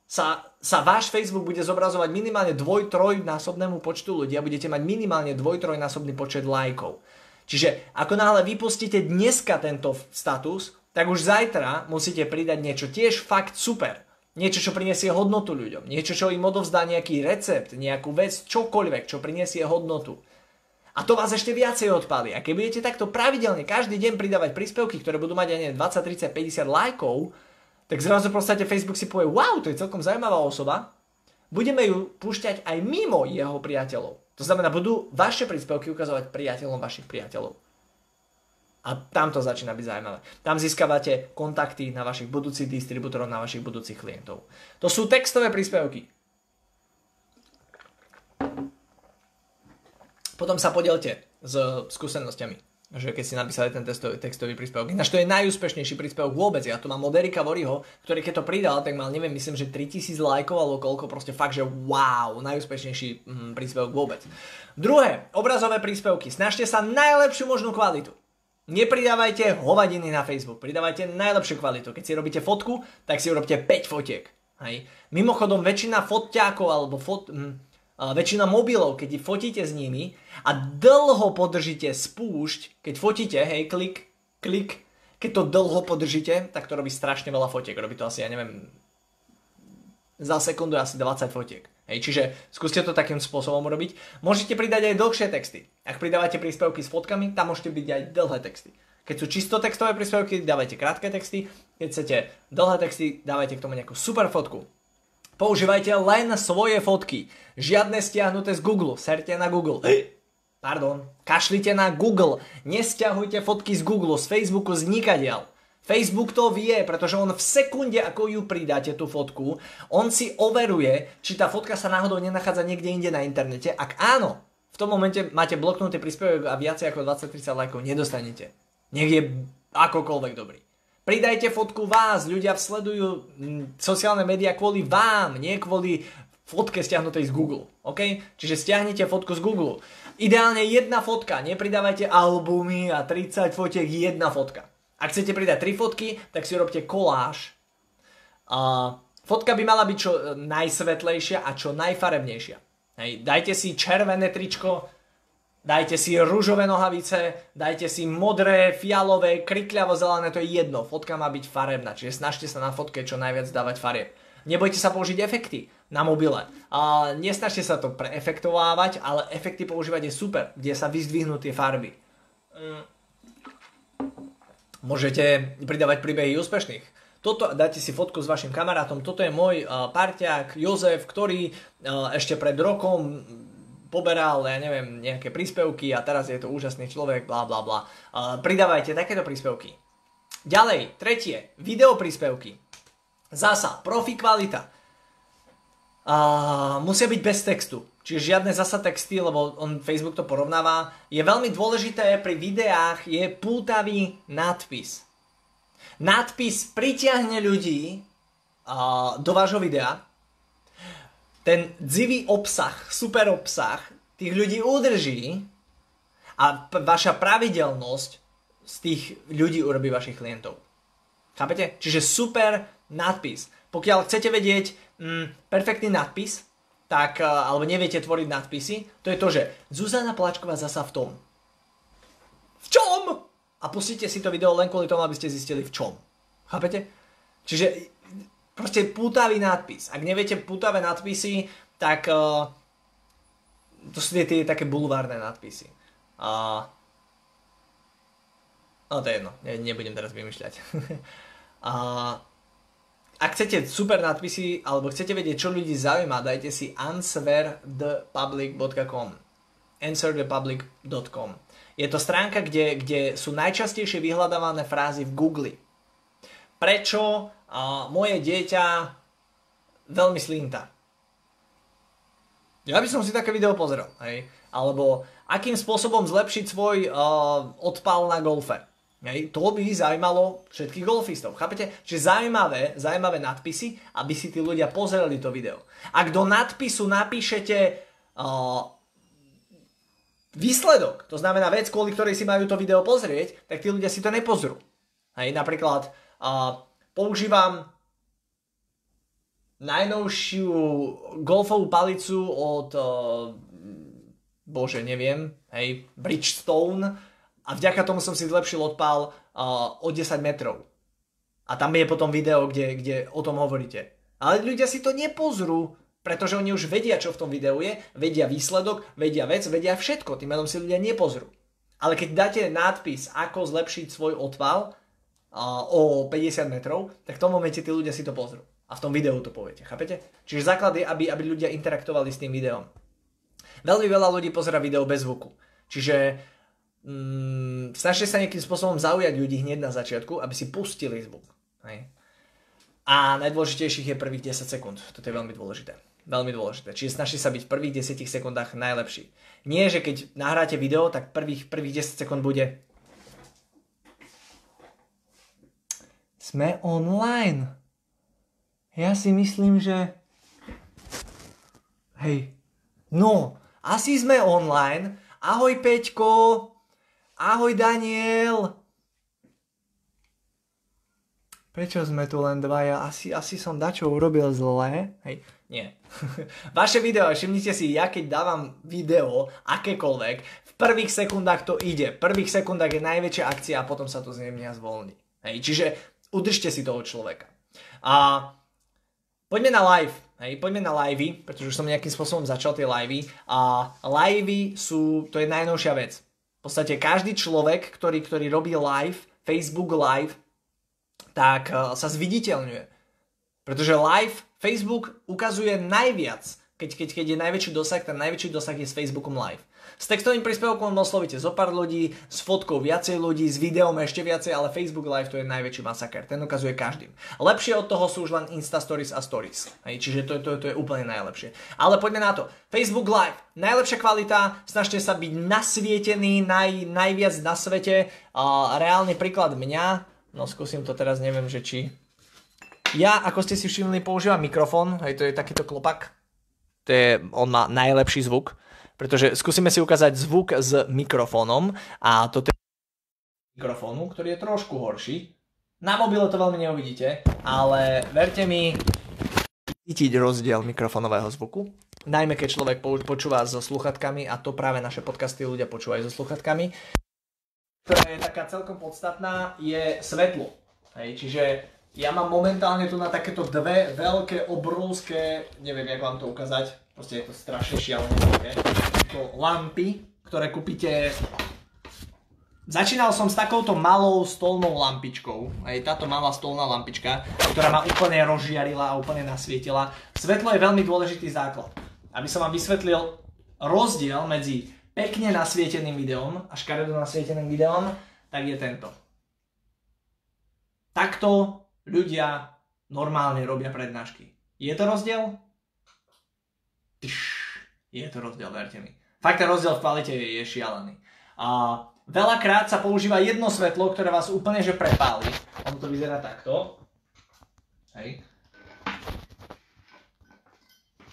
[SPEAKER 1] sa, sa váš Facebook bude zobrazovať minimálne dvoj, trojnásobnému počtu ľudí a budete mať minimálne dvoj, trojnásobný počet lajkov. Čiže ako náhle vypustíte dneska tento status, tak už zajtra musíte pridať niečo tiež fakt super. Niečo, čo prinesie hodnotu ľuďom. Niečo, čo im odovzdá nejaký recept, nejakú vec, čokoľvek, čo prinesie hodnotu. A to vás ešte viacej odpáli. A keď budete takto pravidelne každý deň pridávať príspevky, ktoré budú mať aj 20, 30, 50 lajkov, tak zrazu v podstate Facebook si povie, wow, to je celkom zaujímavá osoba. Budeme ju púšťať aj mimo jeho priateľov. To znamená, budú vaše príspevky ukazovať priateľom vašich priateľov. A tam to začína byť zaujímavé. Tam získavate kontakty na vašich budúcich distribútorov, na vašich budúcich klientov. To sú textové príspevky. Potom sa podielte s skúsenosťami že keď si napísali ten testový, textový príspevok. Ináč to je najúspešnejší príspevok vôbec. Ja tu mám od Erika Voriho, ktorý keď to pridal, tak mal, neviem, myslím, že 3000 lajkov alebo koľko, proste fakt, že wow, najúspešnejší mm, príspevok vôbec. Druhé, obrazové príspevky. Snažte sa najlepšiu možnú kvalitu. Nepridávajte hovadiny na Facebook, pridávajte najlepšiu kvalitu. Keď si robíte fotku, tak si urobte 5 fotiek. Hej. Mimochodom, väčšina foťákov alebo fot, hm, väčšina mobilov, keď fotíte s nimi a dlho podržíte spúšť, keď fotíte, hej, klik, klik, keď to dlho podržíte, tak to robí strašne veľa fotiek. Robí to asi, ja neviem, za sekundu asi 20 fotiek. Hej, čiže skúste to takým spôsobom robiť. Môžete pridať aj dlhšie texty. Ak pridávate príspevky s fotkami, tam môžete byť aj dlhé texty. Keď sú čisto textové príspevky, dávajte krátke texty. Keď chcete dlhé texty, dávajte k tomu nejakú super fotku. Používajte len svoje fotky. Žiadne stiahnuté z Google. Serte na Google. Pardon. Kašlite na Google. Nestiahujte fotky z Google, z Facebooku, z nikadiaľ. Facebook to vie, pretože on v sekunde, ako ju pridáte tú fotku, on si overuje, či tá fotka sa náhodou nenachádza niekde inde na internete. Ak áno, v tom momente máte bloknutý príspevok a viacej ako 20-30 lajkov nedostanete. Nech je akokoľvek dobrý. Pridajte fotku vás, ľudia sledujú mm, sociálne médiá kvôli vám, nie kvôli fotke stiahnutej z Google. OK? Čiže stiahnite fotku z Google. Ideálne jedna fotka, nepridávajte albumy a 30 fotiek, jedna fotka. Ak chcete pridať 3 fotky, tak si robte koláž. A fotka by mala byť čo najsvetlejšia a čo najfarebnejšia. Hej, dajte si červené tričko, Dajte si rúžové nohavice, dajte si modré, fialové, krikľavo zelené, to je jedno. Fotka má byť farebná, čiže snažte sa na fotke čo najviac dávať farieb. Nebojte sa použiť efekty na mobile. A nesnažte sa to preefektovávať, ale efekty používať je super, kde sa vyzdvihnú tie farby. Mm. Môžete pridávať príbehy úspešných. Toto, dáte si fotku s vašim kamarátom, toto je môj uh, parťák Jozef, ktorý uh, ešte pred rokom poberal, ja neviem, nejaké príspevky a teraz je to úžasný človek, bla bla bla. Pridávajte takéto príspevky. Ďalej, tretie, video príspevky. Zasa, profi kvalita. Uh, musia byť bez textu. Čiže žiadne zasa texty, lebo on Facebook to porovnáva. Je veľmi dôležité pri videách je pútavý nadpis. Nadpis pritiahne ľudí uh, do vášho videa, ten dzivý obsah, super obsah tých ľudí udrží a p- vaša pravidelnosť z tých ľudí urobí vašich klientov. Chápete? Čiže super nadpis. Pokiaľ chcete vedieť mm, perfektný nadpis, tak, alebo neviete tvoriť nadpisy, to je to, že Zuzana Plačková zasa v tom. V čom? A pustíte si to video len kvôli tomu, aby ste zistili v čom. Chápete? Čiže proste pútavý nadpis. Ak neviete pútavé nadpisy, tak uh, to sú tie, tie také bulvárne nadpisy. Uh, no to je jedno, ne, nebudem teraz vymýšľať. uh, ak chcete super nadpisy, alebo chcete vedieť, čo ľudí zaujíma, dajte si answerthepublic.com answerthepublic.com Je to stránka, kde, kde sú najčastejšie vyhľadávané frázy v Google. Prečo a moje dieťa veľmi slinta. Ja by som si také video pozrel, hej. Alebo akým spôsobom zlepšiť svoj uh, odpal na golfe. Hej. To by zaujímalo všetkých golfistov. Chápete? Čiže zaujímavé, zaujímavé nadpisy, aby si tí ľudia pozreli to video. Ak do nadpisu napíšete uh, výsledok, to znamená vec, kvôli ktorej si majú to video pozrieť, tak tí ľudia si to nepozrú. Hej, napríklad uh, používam najnovšiu golfovú palicu od uh, bože, neviem, hej, Bridgestone a vďaka tomu som si zlepšil odpál uh, o 10 metrov. A tam je potom video, kde, kde o tom hovoríte. Ale ľudia si to nepozrú, pretože oni už vedia, čo v tom videu je, vedia výsledok, vedia vec, vedia všetko, tým pádom si ľudia nepozrú. Ale keď dáte nadpis, ako zlepšiť svoj odpal uh, o 50 metrov, tak v tom momente tí ľudia si to pozrú. A v tom videu to poviete, chápete? Čiže základ je, aby, aby ľudia interaktovali s tým videom. Veľmi veľa ľudí pozera video bez zvuku. Čiže mm, snažte sa nejakým spôsobom zaujať ľudí hneď na začiatku, aby si pustili zvuk. Hej. A najdôležitejších je prvých 10 sekúnd. Toto je veľmi dôležité. Veľmi dôležité. Čiže snažte sa byť v prvých 10 sekundách najlepší. Nie, že keď nahráte video, tak prvých, prvých 10 sekúnd bude Sme online. Ja si myslím, že... Hej. No, asi sme online. Ahoj Peťko. Ahoj Daniel. Prečo sme tu len dvaja? Asi, asi som dačo urobil zle. Hej, nie. Vaše video, všimnite si, ja keď dávam video, akékoľvek, v prvých sekundách to ide. V prvých sekundách je najväčšia akcia a potom sa to z mňa zvolní. Hej, čiže udržte si toho človeka. A poďme na live. Hej, poďme na livey, pretože už som nejakým spôsobom začal tie livey. A livey sú, to je najnovšia vec. V podstate každý človek, ktorý, ktorý robí live, Facebook live, tak uh, sa zviditeľňuje. Pretože live Facebook ukazuje najviac, keď, keď, keď je najväčší dosah, ten najväčší dosah je s Facebookom live. S textovým príspevkom oslovíte zo pár ľudí, s fotkou viacej ľudí, s videom ešte viacej, ale Facebook Live to je najväčší masaker. Ten ukazuje každým. Lepšie od toho sú už len Insta Stories a Stories. Hej, čiže to, to, to je úplne najlepšie. Ale poďme na to. Facebook Live. Najlepšia kvalita, snažte sa byť nasvietený naj, najviac na svete. Uh, reálny príklad mňa, no skúsim to teraz, neviem, že či... Ja, ako ste si všimli, používam mikrofón, hej, to je takýto klopak. To je, on má najlepší zvuk pretože skúsime si ukázať zvuk s mikrofónom a toto je mikrofónu, ktorý je trošku horší. Na mobile to veľmi neuvidíte, ale verte mi, cítiť rozdiel mikrofónového zvuku. Najmä keď človek počúva so sluchatkami a to práve naše podcasty ľudia počúvajú so sluchatkami. Ktorá je taká celkom podstatná, je svetlo. Hej, čiže ja mám momentálne tu na takéto dve veľké, obrovské, neviem, jak vám to ukázať, Proste je to strašne šialené. To lampy, ktoré kúpite Začínal som s takouto malou stolnou lampičkou. Aj táto malá stolná lampička, ktorá ma úplne rozžiarila a úplne nasvietila. Svetlo je veľmi dôležitý základ. Aby som vám vysvetlil rozdiel medzi pekne nasvieteným videom a škaredo nasvieteným videom, tak je tento. Takto ľudia normálne robia prednášky. Je to rozdiel? je to rozdiel, verte mi. Fakt ten rozdiel v kvalite je, je šialený. A veľakrát sa používa jedno svetlo, ktoré vás úplne že prepáli. Ono to vyzerá takto. Hej.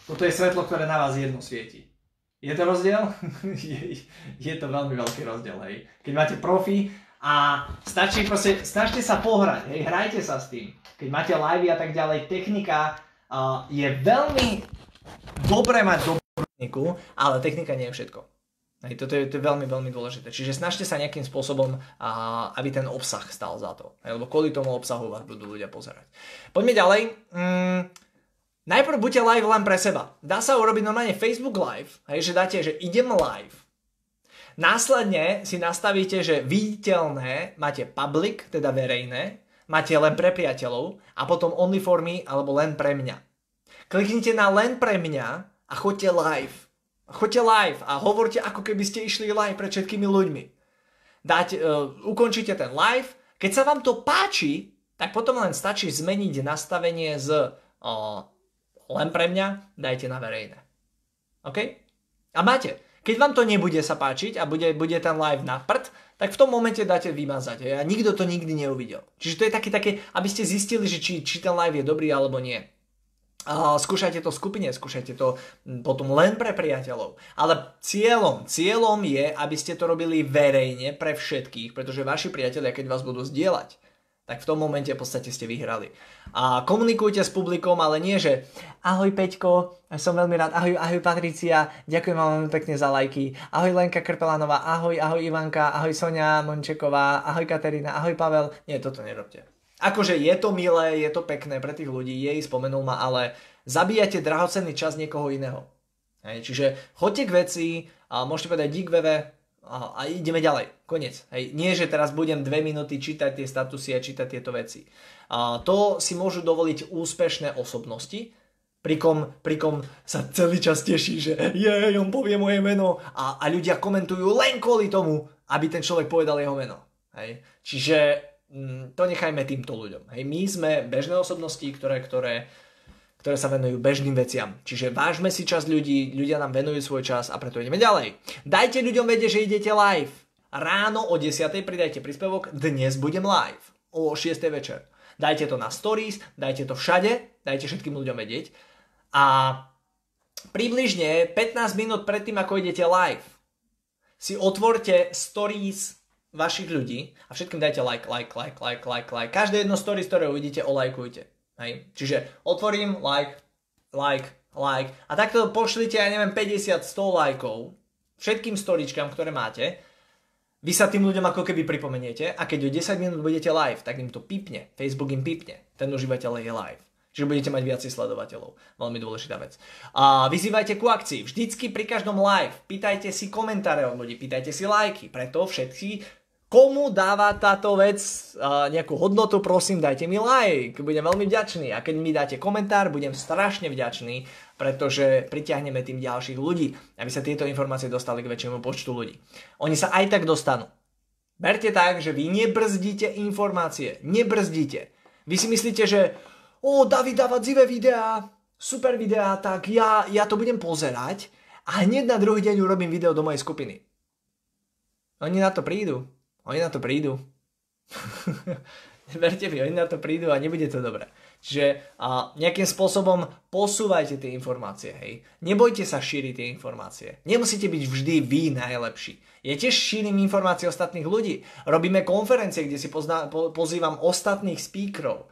[SPEAKER 1] Toto je svetlo, ktoré na vás jedno svieti. Je to rozdiel? je, je to veľmi veľký rozdiel, hej. Keď máte profi a stačí proste, snažte sa pohrať, hej, hrajte sa s tým. Keď máte live a tak ďalej, technika uh, je veľmi dobre mať dobrú techniku, ale technika nie je všetko. Hej, toto je, to je veľmi, veľmi dôležité. Čiže snažte sa nejakým spôsobom, a, aby ten obsah stal za to. Hej, lebo kvôli tomu obsahu vás budú ľudia pozerať. Poďme ďalej. Mm, najprv buďte live len pre seba. Dá sa urobiť normálne Facebook live, hej, že dáte, že idem live. Následne si nastavíte, že viditeľné máte public, teda verejné, máte len pre priateľov a potom only for me alebo len pre mňa. Kliknite na len pre mňa a choďte live. Choďte live a hovorte, ako keby ste išli live pred všetkými ľuďmi. Dať, uh, ukončite ten live. Keď sa vám to páči, tak potom len stačí zmeniť nastavenie z uh, len pre mňa, dajte na verejné. OK? A máte. Keď vám to nebude sa páčiť a bude, bude ten live na prd, tak v tom momente dáte vymazať. A nikto to nikdy neuvidel. Čiže to je také, také aby ste zistili, že či, či ten live je dobrý alebo nie. Uh, skúšajte to v skupine, skúšajte to potom len pre priateľov. Ale cieľom, cieľom je, aby ste to robili verejne pre všetkých, pretože vaši priatelia, keď vás budú zdieľať tak v tom momente v podstate ste vyhrali. A komunikujte s publikom, ale nie, že ahoj Peťko, som veľmi rád, ahoj, ahoj Patricia, ďakujem vám veľmi pekne za lajky, ahoj Lenka Krpelánová, ahoj, ahoj Ivanka, ahoj Sonia Mončeková, ahoj Katerina, ahoj Pavel. Nie, toto nerobte. Akože je to milé, je to pekné pre tých ľudí, jej spomenul ma, ale zabíjate drahocenný čas niekoho iného. Hej, čiže choďte k veci, a môžete povedať dík veve, a, a ideme ďalej. Koniec. Hej. Nie, že teraz budem dve minúty čítať tie statusy a čítať tieto veci. A to si môžu dovoliť úspešné osobnosti, prikom, prikom sa celý čas teší, že je, on povie moje meno a, a ľudia komentujú len kvôli tomu, aby ten človek povedal jeho meno. Hej. Čiže m, mm, to nechajme týmto ľuďom. Hej. My sme bežné osobnosti, ktoré, ktoré ktoré sa venujú bežným veciam. Čiže vážme si čas ľudí, ľudia nám venujú svoj čas a preto ideme ďalej. Dajte ľuďom vedieť, že idete live. Ráno o 10. pridajte príspevok, dnes budem live. O 6. večer. Dajte to na stories, dajte to všade, dajte všetkým ľuďom vedieť. A približne 15 minút predtým, ako idete live, si otvorte stories vašich ľudí a všetkým dajte like, like, like, like, like, like. Každé jedno stories, ktoré uvidíte, olajkujte. Hej. Čiže otvorím, like, like, like a takto pošlite, ja neviem, 50-100 lajkov všetkým storičkám, ktoré máte. Vy sa tým ľuďom ako keby pripomeniete a keď o 10 minút budete live, tak im to pipne. Facebook im pipne. Ten užívateľ je live. Čiže budete mať viacej sledovateľov. Veľmi dôležitá vec. A vyzývajte ku akcii. Vždycky pri každom live pýtajte si komentáre od ľudí, pýtajte si lajky. Preto všetci komu dáva táto vec uh, nejakú hodnotu, prosím, dajte mi like, budem veľmi vďačný. A keď mi dáte komentár, budem strašne vďačný, pretože pritiahneme tým ďalších ľudí, aby sa tieto informácie dostali k väčšiemu počtu ľudí. Oni sa aj tak dostanú. Berte tak, že vy nebrzdíte informácie, nebrzdíte. Vy si myslíte, že o, David dáva dzivé videá, super videá, tak ja, ja to budem pozerať a hneď na druhý deň urobím video do mojej skupiny. Oni na to prídu. Oni na to prídu. Verte mi, oni na to prídu a nebude to dobré. Čiže a, nejakým spôsobom posúvajte tie informácie, hej. Nebojte sa šíriť tie informácie. Nemusíte byť vždy vy najlepší. Ja tiež šírim informácie ostatných ľudí. Robíme konferencie, kde si pozná, po, pozývam ostatných speakerov.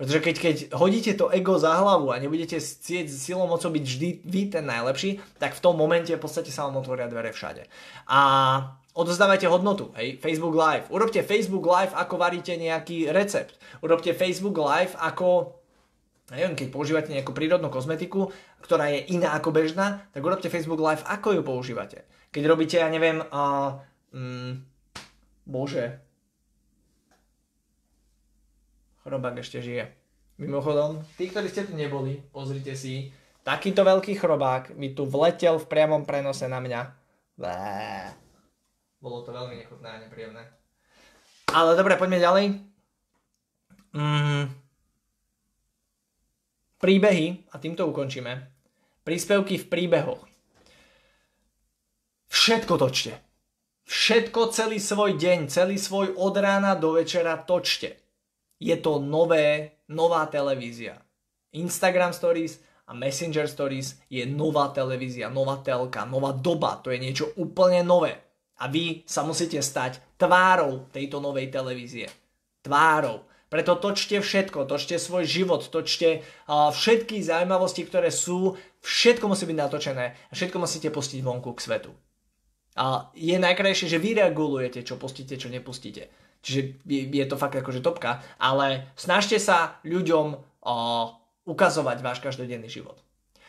[SPEAKER 1] Pretože keď, keď hodíte to ego za hlavu a nebudete chcieť silou mocou byť vždy vy ten najlepší, tak v tom momente v podstate sa vám otvoria dvere všade. A odozdávajte hodnotu, hej, Facebook Live. Urobte Facebook Live, ako varíte nejaký recept. Urobte Facebook Live, ako neviem, keď používate nejakú prírodnú kozmetiku, ktorá je iná ako bežná, tak urobte Facebook Live, ako ju používate. Keď robíte, ja neviem, uh, mm, bože, chrobák ešte žije. Mimochodom, tí, ktorí ste tu neboli, pozrite si, takýto veľký chrobák mi tu vletel v priamom prenose na mňa. Bé. Bolo to veľmi nechutné a nepríjemné. Ale dobre, poďme ďalej. Mm. Príbehy, a týmto ukončíme. Príspevky v príbehoch. Všetko točte. Všetko celý svoj deň, celý svoj od rána do večera točte. Je to nové, nová televízia. Instagram Stories a Messenger Stories je nová televízia, nová telka, nová doba. To je niečo úplne nové. A vy sa musíte stať tvárou tejto novej televízie. Tvárou. Preto točte všetko, točte svoj život, točte uh, všetky zaujímavosti, ktoré sú, všetko musí byť natočené a všetko musíte pustiť vonku k svetu. A je najkrajšie, že vy regulujete, čo pustíte, čo nepustíte. Čiže je, to fakt akože topka, ale snažte sa ľuďom uh, ukazovať váš každodenný život.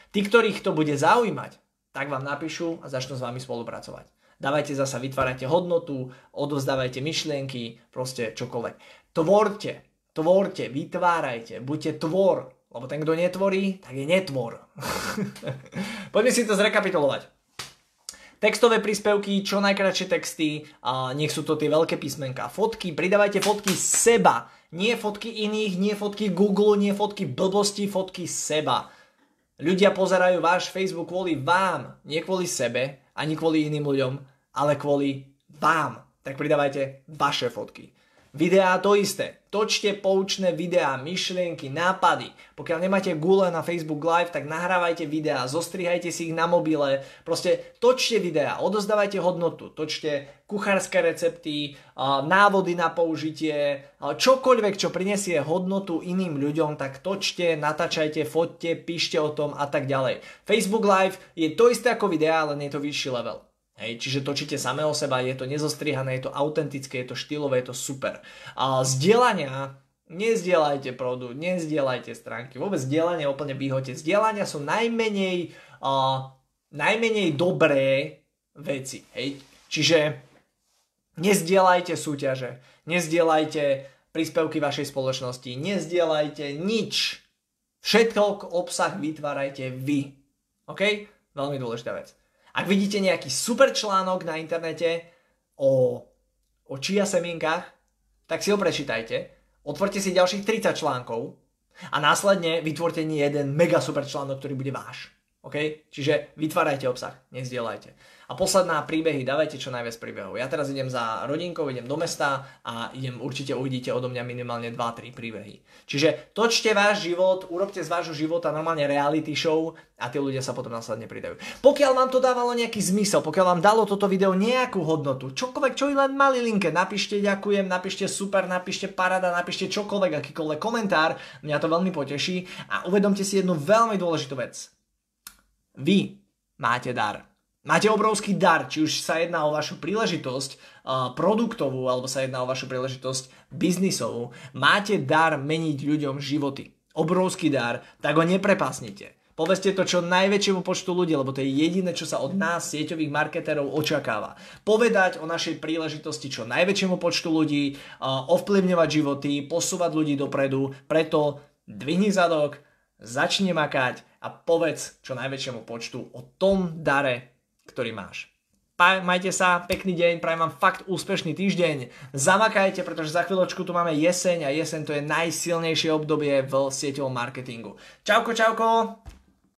[SPEAKER 1] Tí, ktorých to bude zaujímať, tak vám napíšu a začnú s vami spolupracovať dávajte zasa, vytvárajte hodnotu, odovzdávajte myšlienky, proste čokoľvek. Tvorte, tvorte, vytvárajte, buďte tvor, lebo ten, kto netvorí, tak je netvor. Poďme si to zrekapitulovať. Textové príspevky, čo najkračšie texty, a nech sú to tie veľké písmenka. Fotky, pridávajte fotky seba. Nie fotky iných, nie fotky Google, nie fotky blbosti, fotky seba. Ľudia pozerajú váš Facebook kvôli vám, nie kvôli sebe, ani kvôli iným ľuďom, ale kvôli vám. Tak pridávajte vaše fotky. Videá to isté. Točte poučné videá, myšlienky, nápady. Pokiaľ nemáte gule na Facebook Live, tak nahrávajte videá, zostrihajte si ich na mobile. Proste točte videá, odozdávajte hodnotu. Točte kuchárske recepty, návody na použitie, čokoľvek, čo prinesie hodnotu iným ľuďom, tak točte, natáčajte, foťte, píšte o tom a tak ďalej. Facebook Live je to isté ako videá, len je to vyšší level. Hej, čiže točíte samé o seba, je to nezostrihané, je to autentické, je to štýlové, je to super. A zdieľania, nezdieľajte produkt, nezdieľajte stránky, vôbec zdieľanie úplne vyhoďte. Zdieľania sú najmenej, uh, najmenej dobré veci. Hej. Čiže nezdieľajte súťaže, nezdieľajte príspevky vašej spoločnosti, nezdieľajte nič. Všetko obsah vytvárajte vy. OK? Veľmi dôležitá vec. Ak vidíte nejaký super článok na internete o, o čia semienkach, tak si ho prečítajte, otvorte si ďalších 30 článkov a následne vytvorte nie jeden mega super článok, ktorý bude váš. OK? Čiže vytvárajte obsah, nezdielajte. A posledná príbehy, dávajte čo najviac príbehov. Ja teraz idem za rodinkou, idem do mesta a idem, určite uvidíte odo mňa minimálne 2-3 príbehy. Čiže točte váš život, urobte z vášho života normálne reality show a tí ľudia sa potom následne pridajú. Pokiaľ vám to dávalo nejaký zmysel, pokiaľ vám dalo toto video nejakú hodnotu, čokoľvek, čo len mali linke, napíšte ďakujem, napíšte super, napíšte parada, napíšte čokoľvek, akýkoľvek komentár, mňa to veľmi poteší a uvedomte si jednu veľmi dôležitú vec. Vy máte dar. Máte obrovský dar, či už sa jedná o vašu príležitosť produktovú, alebo sa jedná o vašu príležitosť biznisovú. Máte dar meniť ľuďom životy. Obrovský dar, tak ho neprepasnite. Povedzte to čo najväčšiemu počtu ľudí, lebo to je jediné, čo sa od nás, sieťových marketerov, očakáva. Povedať o našej príležitosti čo najväčšiemu počtu ľudí, ovplyvňovať životy, posúvať ľudí dopredu, preto dvihni zadok, začni makať a povedz čo najväčšiemu počtu o tom dare, ktorý máš. Majte sa, pekný deň, prajem vám fakt úspešný týždeň. Zamakajte, pretože za chvíľočku tu máme jeseň a jeseň to je najsilnejšie obdobie v sieťovom marketingu. Čauko, čauko!